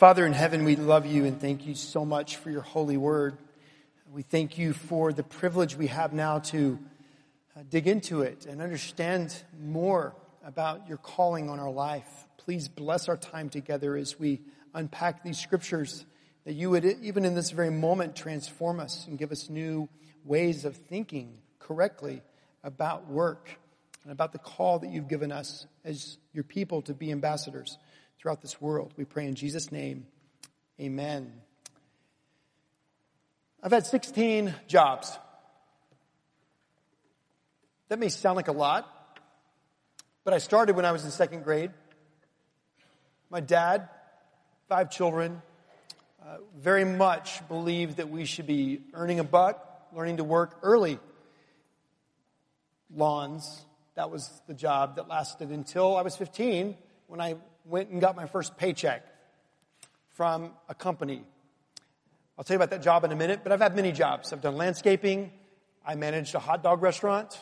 Father in heaven, we love you and thank you so much for your holy word. We thank you for the privilege we have now to uh, dig into it and understand more about your calling on our life. Please bless our time together as we unpack these scriptures, that you would, even in this very moment, transform us and give us new ways of thinking correctly about work and about the call that you've given us as your people to be ambassadors throughout this world. We pray in Jesus' name. Amen. I've had 16 jobs. That may sound like a lot, but I started when I was in second grade. My dad, five children, uh, very much believed that we should be earning a buck, learning to work early. Lawns, that was the job that lasted until I was 15 when I went and got my first paycheck from a company. I'll tell you about that job in a minute, but I've had many jobs. I've done landscaping. I managed a hot dog restaurant.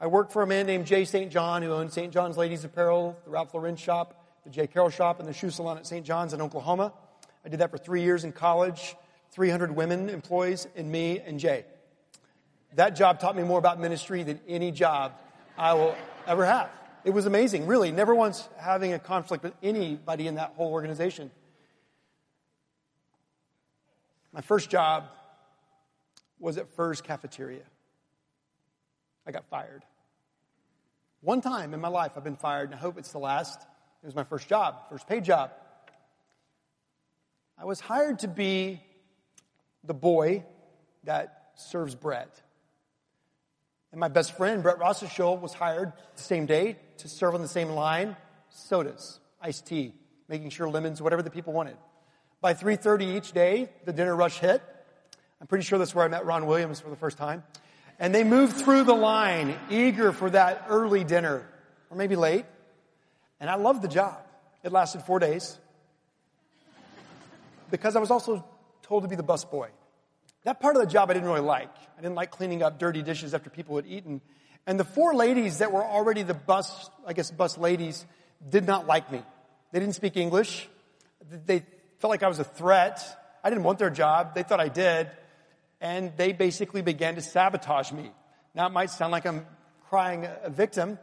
I worked for a man named Jay St. John who owned St. John's Ladies Apparel, the Ralph Lauren shop, the J. Carroll shop, and the shoe salon at St. John's in Oklahoma. I did that for three years in college, 300 women employees, and me and Jay. That job taught me more about ministry than any job I will ever have. It was amazing, really. Never once having a conflict with anybody in that whole organization. My first job was at Furr's Cafeteria. I got fired. One time in my life I've been fired, and I hope it's the last. It was my first job, first paid job. I was hired to be the boy that serves bread. And my best friend, Brett Rosseschool, was hired the same day to serve on the same line, sodas, iced tea, making sure lemons, whatever the people wanted. By 3.30 each day, the dinner rush hit. I'm pretty sure that's where I met Ron Williams for the first time. And they moved through the line, eager for that early dinner, or maybe late. And I loved the job. It lasted four days. Because I was also told to be the busboy. That part of the job I didn't really like. I didn't like cleaning up dirty dishes after people had eaten. And the four ladies that were already the bus, I guess bus ladies, did not like me. They didn't speak English. They felt like I was a threat. I didn't want their job. They thought I did. And they basically began to sabotage me. Now it might sound like I'm crying a victim,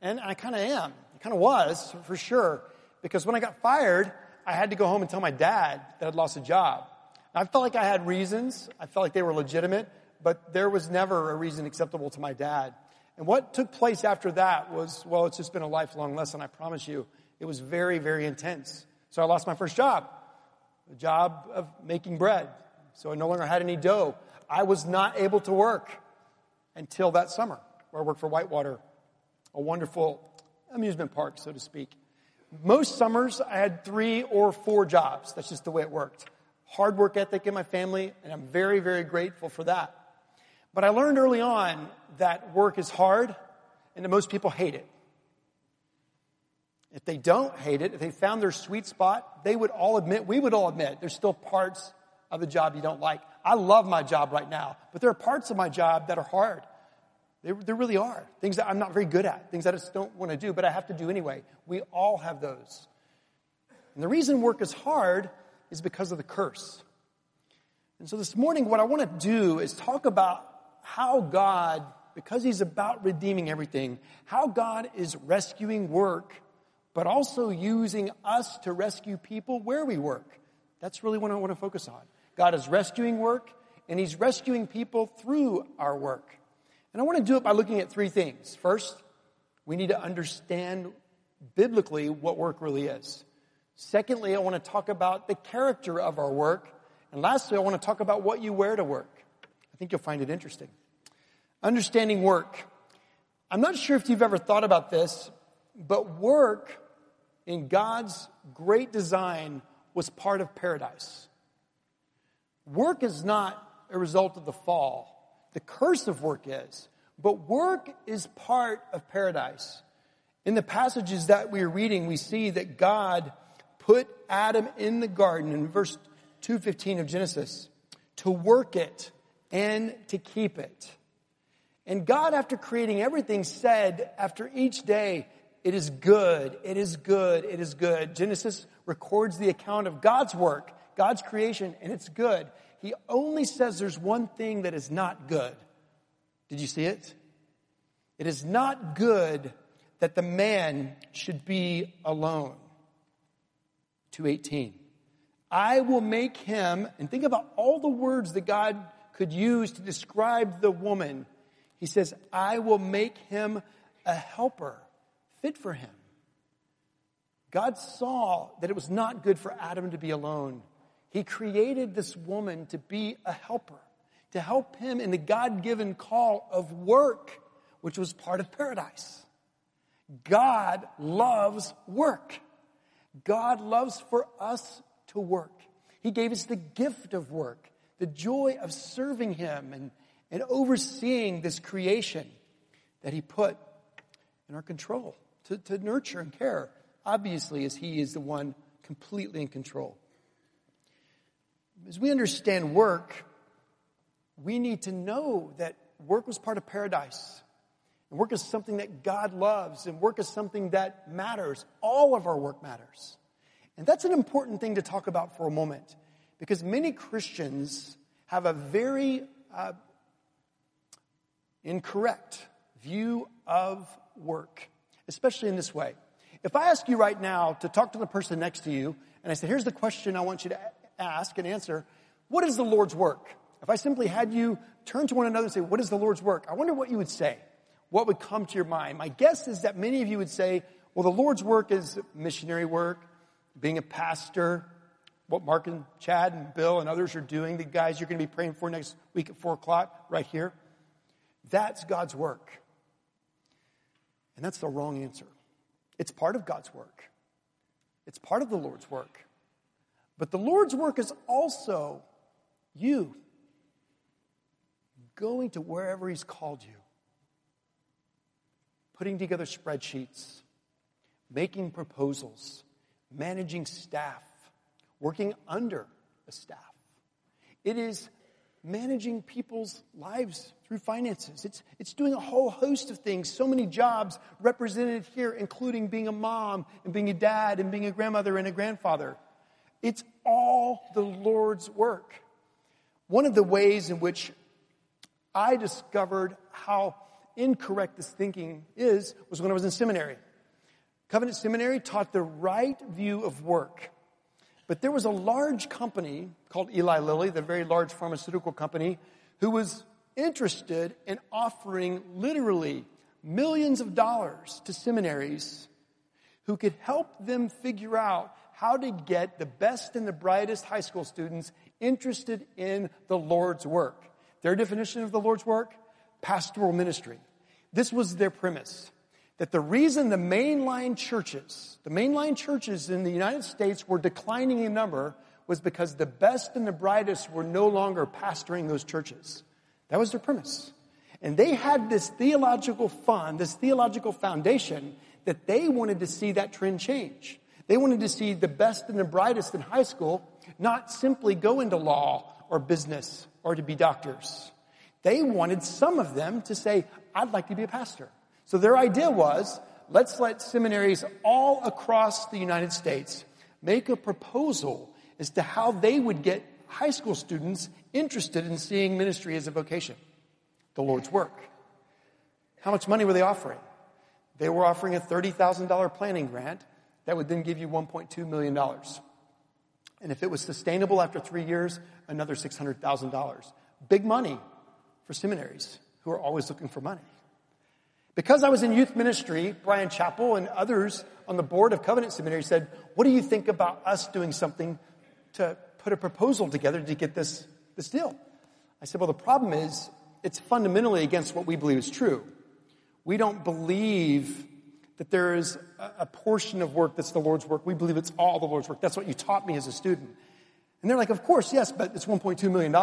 and I kind of am. I kind of was, for sure. Because when I got fired, I had to go home and tell my dad that I'd lost a job. I felt like I had reasons. I felt like they were legitimate, but there was never a reason acceptable to my dad. And what took place after that was, well, it's just been a lifelong lesson, I promise you. It was very, very intense. So I lost my first job, the job of making bread. So I no longer had any dough. I was not able to work until that summer, where I worked for Whitewater, a wonderful amusement park, so to speak. Most summers, I had three or four jobs. That's just the way it worked hard work ethic in my family, and I'm very, very grateful for that. But I learned early on that work is hard and that most people hate it. If they don't hate it, if they found their sweet spot, they would all admit, we would all admit, there's still parts of the job you don't like. I love my job right now, but there are parts of my job that are hard. There, there really are. Things that I'm not very good at, things that I just don't want to do, but I have to do anyway. We all have those. And the reason work is hard is because of the curse. And so this morning, what I want to do is talk about how God, because He's about redeeming everything, how God is rescuing work, but also using us to rescue people where we work. That's really what I want to focus on. God is rescuing work, and He's rescuing people through our work. And I want to do it by looking at three things. First, we need to understand biblically what work really is. Secondly, I want to talk about the character of our work. And lastly, I want to talk about what you wear to work. I think you'll find it interesting. Understanding work. I'm not sure if you've ever thought about this, but work in God's great design was part of paradise. Work is not a result of the fall. The curse of work is. But work is part of paradise. In the passages that we are reading, we see that God put Adam in the garden in verse 215 of Genesis to work it and to keep it. And God, after creating everything, said after each day, It is good. It is good. It is good. Genesis records the account of God's work, God's creation, and it's good. He only says there's one thing that is not good. Did you see it? It is not good that the man should be alone. 218. I will make him, and think about all the words that God could use to describe the woman. He says, I will make him a helper fit for him. God saw that it was not good for Adam to be alone. He created this woman to be a helper, to help him in the God given call of work, which was part of paradise. God loves work. God loves for us to work. He gave us the gift of work, the joy of serving Him and, and overseeing this creation that He put in our control to, to nurture and care, obviously, as He is the one completely in control. As we understand work, we need to know that work was part of paradise. And work is something that God loves, and work is something that matters. All of our work matters. And that's an important thing to talk about for a moment, because many Christians have a very uh, incorrect view of work, especially in this way. If I ask you right now to talk to the person next to you, and I say, here's the question I want you to ask and answer, what is the Lord's work? If I simply had you turn to one another and say, what is the Lord's work? I wonder what you would say what would come to your mind? My guess is that many of you would say, well, the Lord's work is missionary work, being a pastor, what Mark and Chad and Bill and others are doing, the guys you're going to be praying for next week at four o'clock right here. That's God's work. And that's the wrong answer. It's part of God's work. It's part of the Lord's work. But the Lord's work is also you going to wherever He's called you putting together spreadsheets, making proposals, managing staff, working under a staff. It is managing people's lives through finances. It's, it's doing a whole host of things, so many jobs represented here, including being a mom and being a dad and being a grandmother and a grandfather. It's all the Lord's work. One of the ways in which I discovered how incorrect this thinking is was when I was in seminary. Covenant Seminary taught the right view of work. But there was a large company called Eli Lilly, the very large pharmaceutical company, who was interested in offering literally millions of dollars to seminaries who could help them figure out how to get the best and the brightest high school students interested in the Lord's work. Their definition of the Lord's work? Pastoral ministry. This was their premise. That the reason the mainline churches, the mainline churches in the United States were declining in number was because the best and the brightest were no longer pastoring those churches. That was their premise. And they had this theological fund, this theological foundation that they wanted to see that trend change. They wanted to see the best and the brightest in high school not simply go into law or business or to be doctors. They wanted some of them to say, I'd like to be a pastor. So their idea was, let's let seminaries all across the United States make a proposal as to how they would get high school students interested in seeing ministry as a vocation, the Lord's work. How much money were they offering? They were offering a $30,000 planning grant that would then give you $1.2 million. And if it was sustainable after three years, another $600,000. Big money for seminaries who are always looking for money. Because I was in youth ministry, Brian Chapell and others on the board of Covenant Seminary said, What do you think about us doing something to put a proposal together to get this, this deal? I said, Well, the problem is it's fundamentally against what we believe is true. We don't believe that there is a, a portion of work that's the Lord's work. We believe it's all the Lord's work. That's what you taught me as a student. And they're like, Of course, yes, but it's $1.2 million.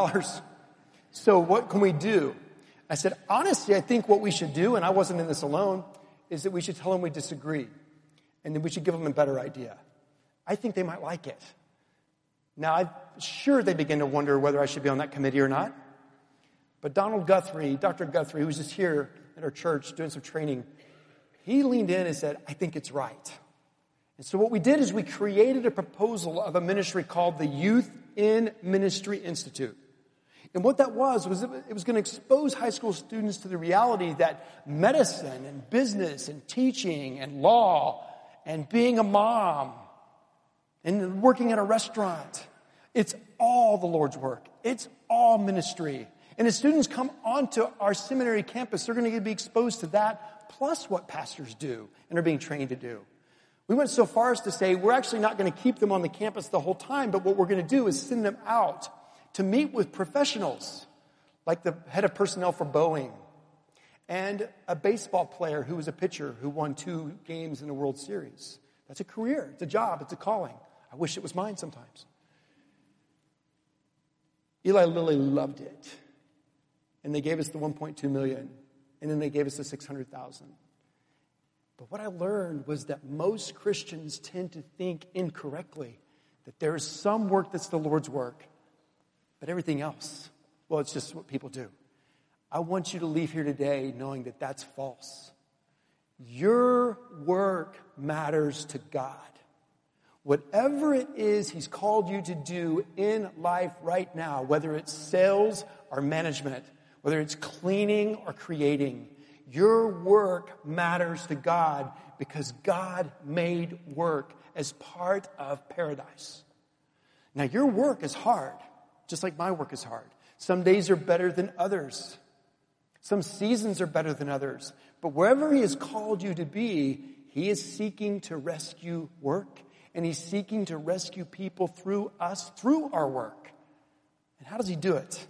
So what can we do? I said, honestly, I think what we should do, and I wasn't in this alone, is that we should tell them we disagree. And then we should give them a better idea. I think they might like it. Now, I'm sure they begin to wonder whether I should be on that committee or not. But Donald Guthrie, Dr. Guthrie, who was just here at our church doing some training, he leaned in and said, I think it's right. And so what we did is we created a proposal of a ministry called the Youth in Ministry Institute. And what that was, was it was going to expose high school students to the reality that medicine and business and teaching and law and being a mom and working at a restaurant, it's all the Lord's work. It's all ministry. And as students come onto our seminary campus, they're going to be exposed to that plus what pastors do and are being trained to do. We went so far as to say we're actually not going to keep them on the campus the whole time, but what we're going to do is send them out to meet with professionals like the head of personnel for Boeing and a baseball player who was a pitcher who won two games in the World Series. That's a career, it's a job, it's a calling. I wish it was mine sometimes. Eli Lilly loved it. And they gave us the 1.2 million, and then they gave us the 600,000. But what I learned was that most Christians tend to think incorrectly that there is some work that's the Lord's work, but everything else, well, it's just what people do. I want you to leave here today knowing that that's false. Your work matters to God. Whatever it is He's called you to do in life right now, whether it's sales or management, whether it's cleaning or creating, your work matters to God because God made work as part of paradise. Now, your work is hard, just like my work is hard. Some days are better than others. Some seasons are better than others. But wherever He has called you to be, He is seeking to rescue work and He's seeking to rescue people through us, through our work. And how does He do it?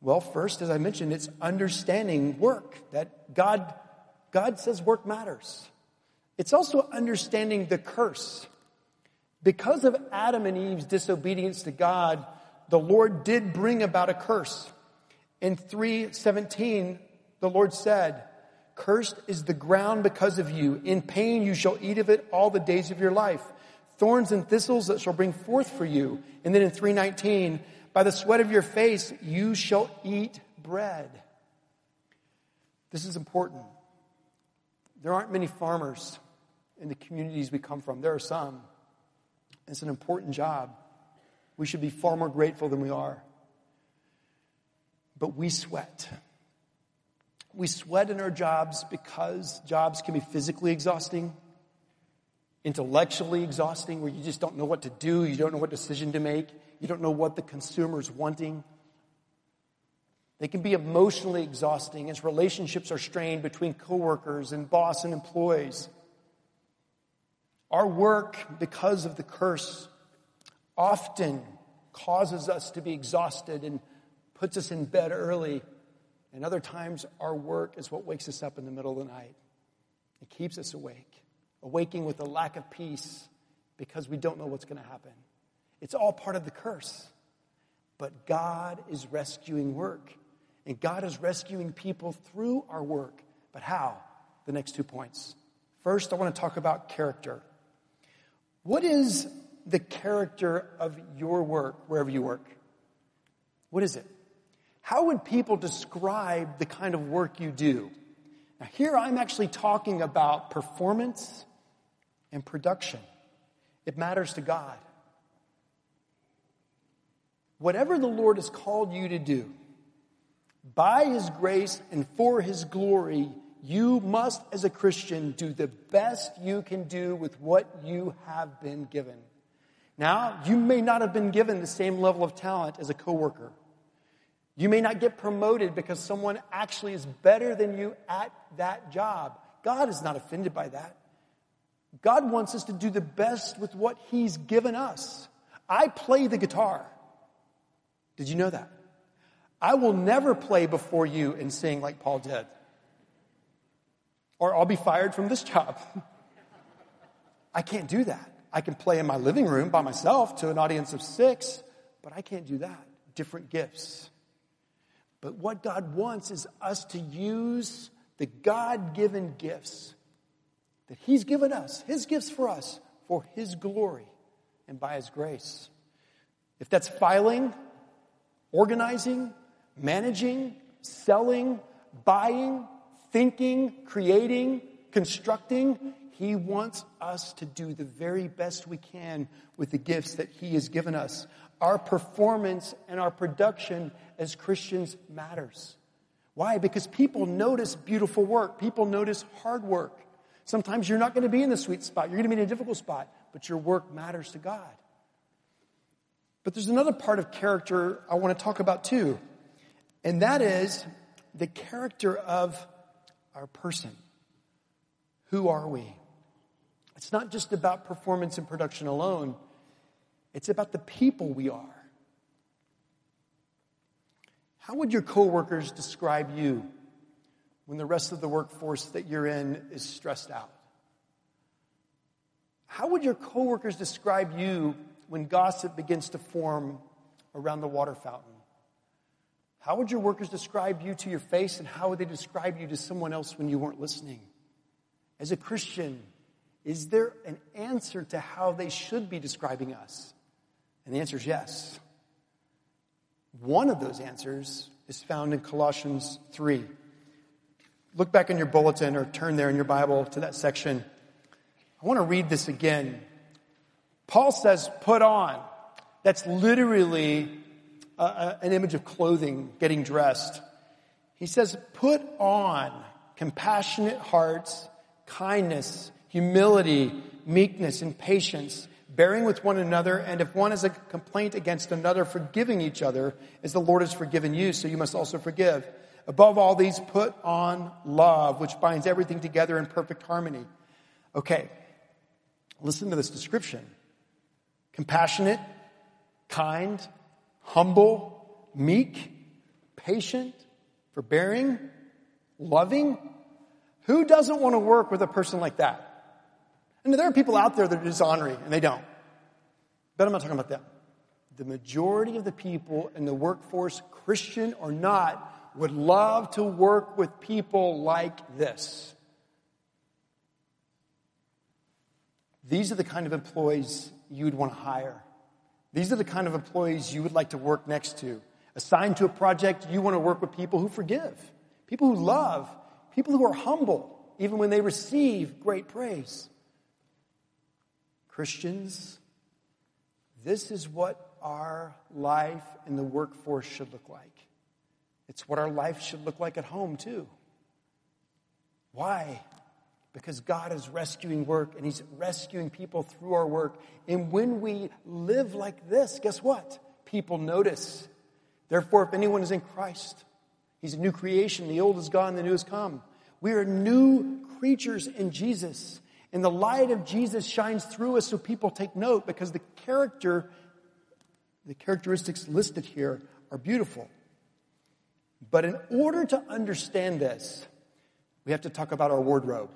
Well, first, as I mentioned, it's understanding work, that God, God says work matters. It's also understanding the curse. Because of Adam and Eve's disobedience to God, the Lord did bring about a curse. In 317, the Lord said, Cursed is the ground because of you. In pain you shall eat of it all the days of your life. Thorns and thistles that shall bring forth for you. And then in 319, by the sweat of your face, you shall eat bread. This is important. There aren't many farmers in the communities we come from. There are some. It's an important job. We should be far more grateful than we are. But we sweat. We sweat in our jobs because jobs can be physically exhausting, intellectually exhausting, where you just don't know what to do, you don't know what decision to make. You don't know what the consumer's wanting. They can be emotionally exhausting as relationships are strained between coworkers and boss and employees. Our work, because of the curse, often causes us to be exhausted and puts us in bed early. And other times, our work is what wakes us up in the middle of the night. It keeps us awake, awaking with a lack of peace because we don't know what's going to happen. It's all part of the curse. But God is rescuing work. And God is rescuing people through our work. But how? The next two points. First, I want to talk about character. What is the character of your work wherever you work? What is it? How would people describe the kind of work you do? Now, here I'm actually talking about performance and production. It matters to God. Whatever the Lord has called you to do, by His grace and for His glory, you must, as a Christian, do the best you can do with what you have been given. Now, you may not have been given the same level of talent as a coworker. You may not get promoted because someone actually is better than you at that job. God is not offended by that. God wants us to do the best with what He's given us. I play the guitar. Did you know that? I will never play before you and sing like Paul did. Or I'll be fired from this job. I can't do that. I can play in my living room by myself to an audience of six, but I can't do that. Different gifts. But what God wants is us to use the God given gifts that He's given us, His gifts for us, for His glory and by His grace. If that's filing, organizing, managing, selling, buying, thinking, creating, constructing. He wants us to do the very best we can with the gifts that He has given us. Our performance and our production as Christians matters. Why? Because people notice beautiful work. People notice hard work. Sometimes you're not going to be in the sweet spot. You're going to be in a difficult spot, but your work matters to God. But there's another part of character I want to talk about too. And that is the character of our person. Who are we? It's not just about performance and production alone. It's about the people we are. How would your coworkers describe you when the rest of the workforce that you're in is stressed out? How would your coworkers describe you when gossip begins to form around the water fountain? How would your workers describe you to your face, and how would they describe you to someone else when you weren't listening? As a Christian, is there an answer to how they should be describing us? And the answer is yes. One of those answers is found in Colossians 3. Look back in your bulletin or turn there in your Bible to that section. I want to read this again. Paul says, put on. That's literally a, a, an image of clothing, getting dressed. He says, put on compassionate hearts, kindness, humility, meekness, and patience bearing with one another, and if one has a complaint against another, forgiving each other, as the Lord has forgiven you, so you must also forgive. Above all these, put on love, which binds everything together in perfect harmony. Okay, listen to this description compassionate, kind, humble, meek, patient, forbearing, loving. Who doesn't want to work with a person like that? And there are people out there that are dishonoring, and they don't. But I'm not talking about them. The majority of the people in the workforce, Christian or not, would love to work with people like this. These are the kind of employees you would want to hire. These are the kind of employees you would like to work next to. Assigned to a project, you want to work with people who forgive, people who love, people who are humble, even when they receive great praise. Christians, this is what our life in the workforce should look like. It's what our life should look like at home, too. Why? Because God is rescuing work and He's rescuing people through our work. And when we live like this, guess what? People notice. Therefore, if anyone is in Christ, He's a new creation. The old is gone, the new has come. We are new creatures in Jesus. And the light of Jesus shines through us so people take note because the character, the characteristics listed here are beautiful. But in order to understand this, we have to talk about our wardrobe.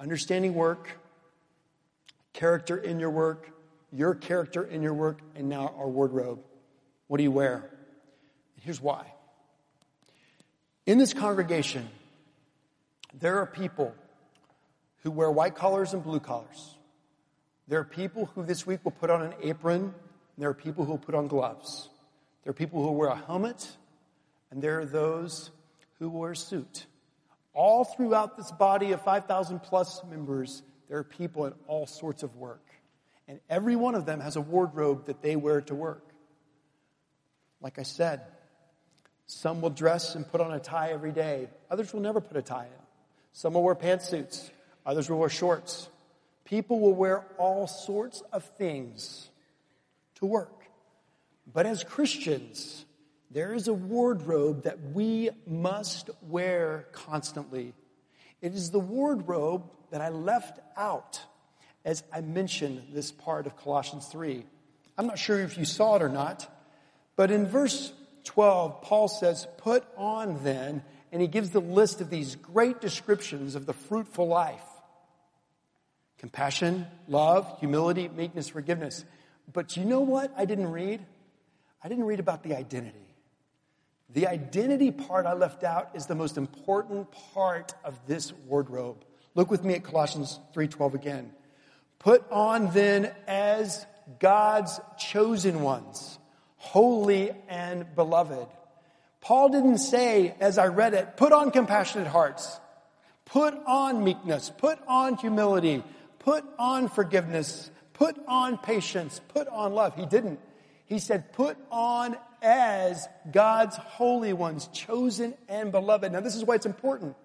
Understanding work, character in your work, your character in your work, and now our wardrobe. What do you wear? Here's why. In this congregation, there are people who wear white collars and blue collars. There are people who this week will put on an apron. there are people who will put on gloves. There are people who wear a helmet. And there are those who wear a suit. All throughout this body of 5,000 plus members, there are people in all sorts of work. And every one of them has a wardrobe that they wear to work. Like I said, some will dress and put on a tie every day. Others will never put a tie in. Some will wear pantsuits. Others will wear shorts. People will wear all sorts of things to work. But as Christians, there is a wardrobe that we must wear constantly. It is the wardrobe that I left out as I mentioned this part of Colossians 3. I'm not sure if you saw it or not, but in verse 12, Paul says, Put on then and he gives the list of these great descriptions of the fruitful life compassion, love, humility, meekness, forgiveness. But you know what I didn't read? I didn't read about the identity. The identity part I left out is the most important part of this wardrobe. Look with me at Colossians 3:12 again. Put on then as God's chosen ones, holy and beloved Paul didn't say, as I read it, put on compassionate hearts. Put on meekness, put on humility, put on forgiveness, put on patience, put on love. He didn't. He said, put on as God's holy ones, chosen and beloved. Now, this is why it's important.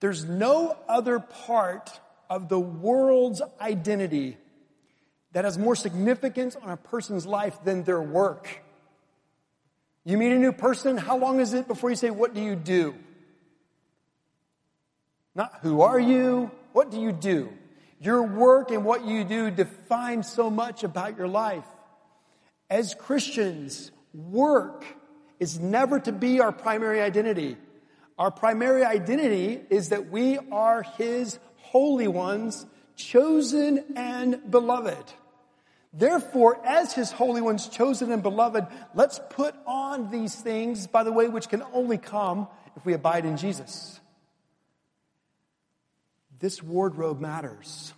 There's no other part of the world's identity that has more significance on a person's life than their work. You meet a new person, how long is it before you say, What do you do? Not who are you, what do you do? Your work and what you do define so much about your life. As Christians, work is never to be our primary identity. Our primary identity is that we are His holy ones, chosen and beloved. Therefore, as His holy ones, chosen and beloved, let's put on these things, by the way, which can only come if we abide in Jesus. This wardrobe matters.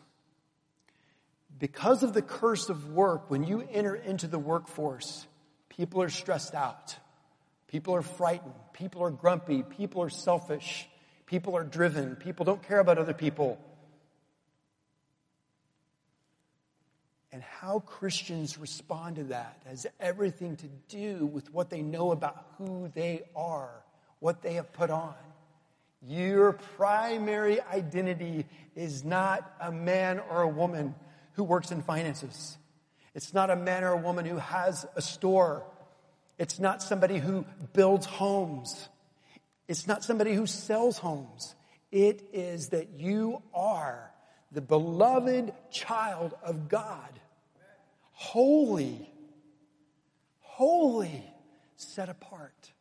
Because of the curse of work, when you enter into the workforce, people are stressed out. People are frightened. People are grumpy. People are selfish. People are driven. People don't care about other people. And how Christians respond to that has everything to do with what they know about who they are, what they have put on. Your primary identity is not a man or a woman who works in finances. It's not a man or a woman who has a store. It's not somebody who builds homes. It's not somebody who sells homes. It is that you are the beloved child of God. Holy. Holy. Set apart.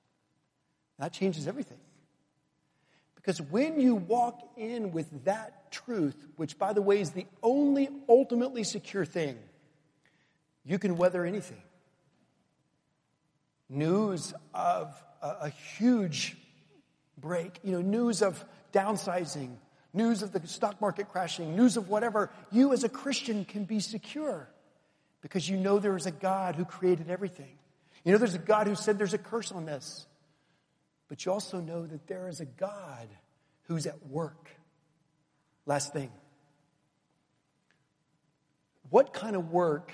That changes everything. Because when you walk in with that truth, which by the way is the only ultimately secure thing, you can weather anything. News of a, a huge break, you know, news of downsizing, news of the stock market crashing, news of whatever, you as a Christian can be secure because you know there is a God who created everything. You know there's a God who said there's a curse on this. But you also know that there is a God who's at work. Last thing. What kind of work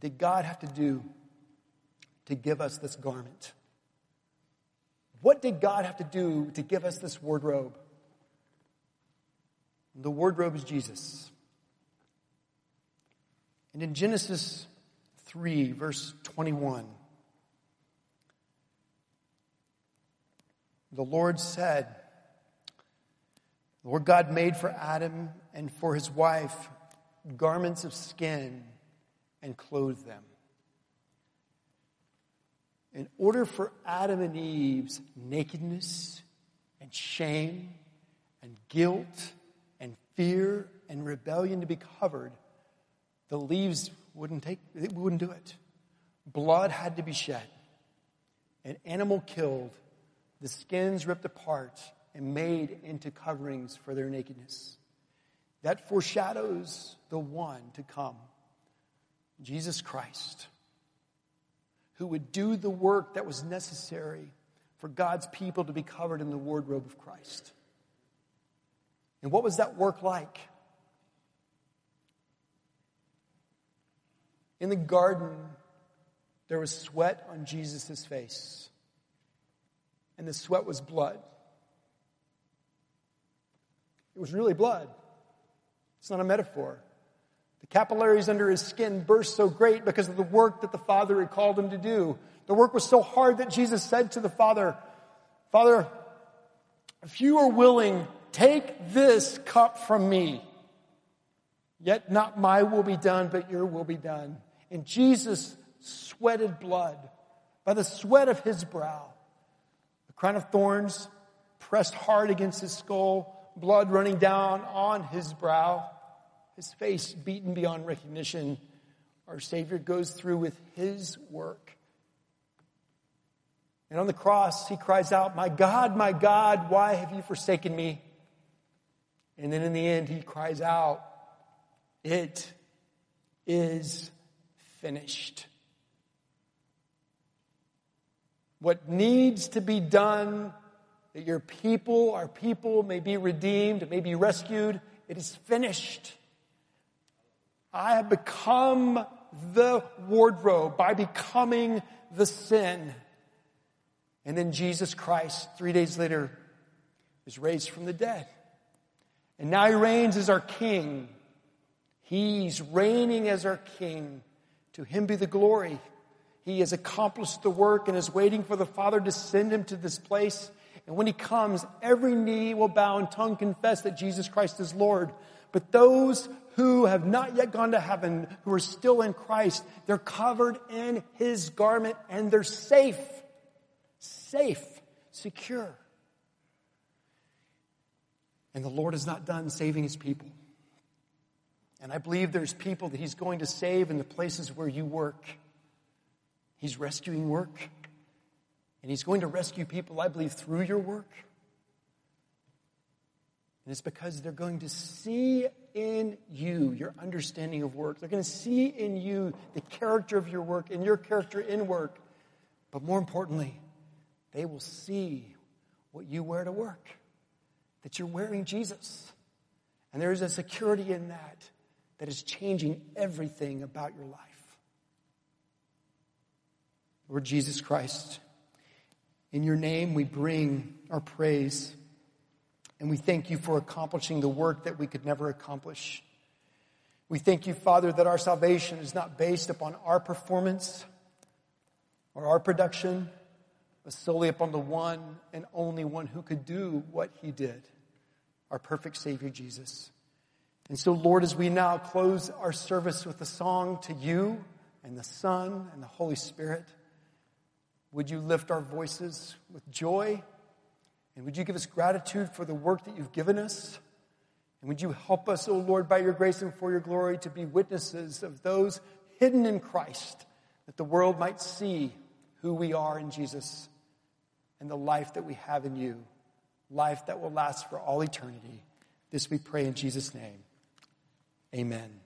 did God have to do to give us this garment? What did God have to do to give us this wardrobe? The wardrobe is Jesus. And in Genesis 3, verse 21, the Lord said, the Lord God made for Adam and for his wife garments of skin and clothed them. In order for Adam and Eve's nakedness and shame and guilt and fear and rebellion to be covered, the leaves wouldn't take, we wouldn't do it. Blood had to be shed, an animal killed, the skins ripped apart and made into coverings for their nakedness. That foreshadows the one to come, Jesus Christ, who would do the work that was necessary for God's people to be covered in the wardrobe of Christ. And what was that work like? In the garden, there was sweat on Jesus' face, and the sweat was blood. It was really blood. It's not a metaphor. The capillaries under his skin burst so great because of the work that the Father had called him to do. The work was so hard that Jesus said to the Father, Father, if you are willing, take this cup from me. Yet not my will be done, but your will be done. And Jesus sweated blood by the sweat of his brow. The crown of thorns pressed hard against his skull blood running down on his brow, his face beaten beyond recognition. Our Savior goes through with his work. And on the cross, he cries out, My God, my God, why have you forsaken me? And then in the end, he cries out, It is finished. What needs to be done that your people, our people, may be redeemed, may be rescued. It is finished. I have become the wardrobe by becoming the sin. And then Jesus Christ, three days later, is raised from the dead. And now he reigns as our king. He's reigning as our king. To him be the glory. He has accomplished the work and is waiting for the Father to send him to this place. And when he comes, every knee will bow and tongue confess that Jesus Christ is Lord. But those who have not yet gone to heaven, who are still in Christ, they're covered in his garment and they're safe. Safe. Secure. And the Lord is not done saving his people. And I believe there's people that he's going to save in the places where you work. He's rescuing work. And he's going to rescue people, I believe, through your work. And it's because they're going to see in you your understanding of work. They're going to see in you the character of your work and your character in work. But more importantly, they will see what you wear to work that you're wearing Jesus. And there is a security in that that is changing everything about your life. Lord Jesus Christ, in your name we bring our praise and we thank you for accomplishing the work that we could never accomplish. We thank you, Father, that our salvation is not based upon our performance or our production, but solely upon the one and only one who could do what he did our perfect Savior, Jesus. And so, Lord, as we now close our service with a song to you and the Son and the Holy Spirit, would you lift our voices with joy? And would you give us gratitude for the work that you've given us? And would you help us, O oh Lord, by your grace and for your glory, to be witnesses of those hidden in Christ, that the world might see who we are in Jesus and the life that we have in you life that will last for all eternity. This we pray in Jesus' name. Amen.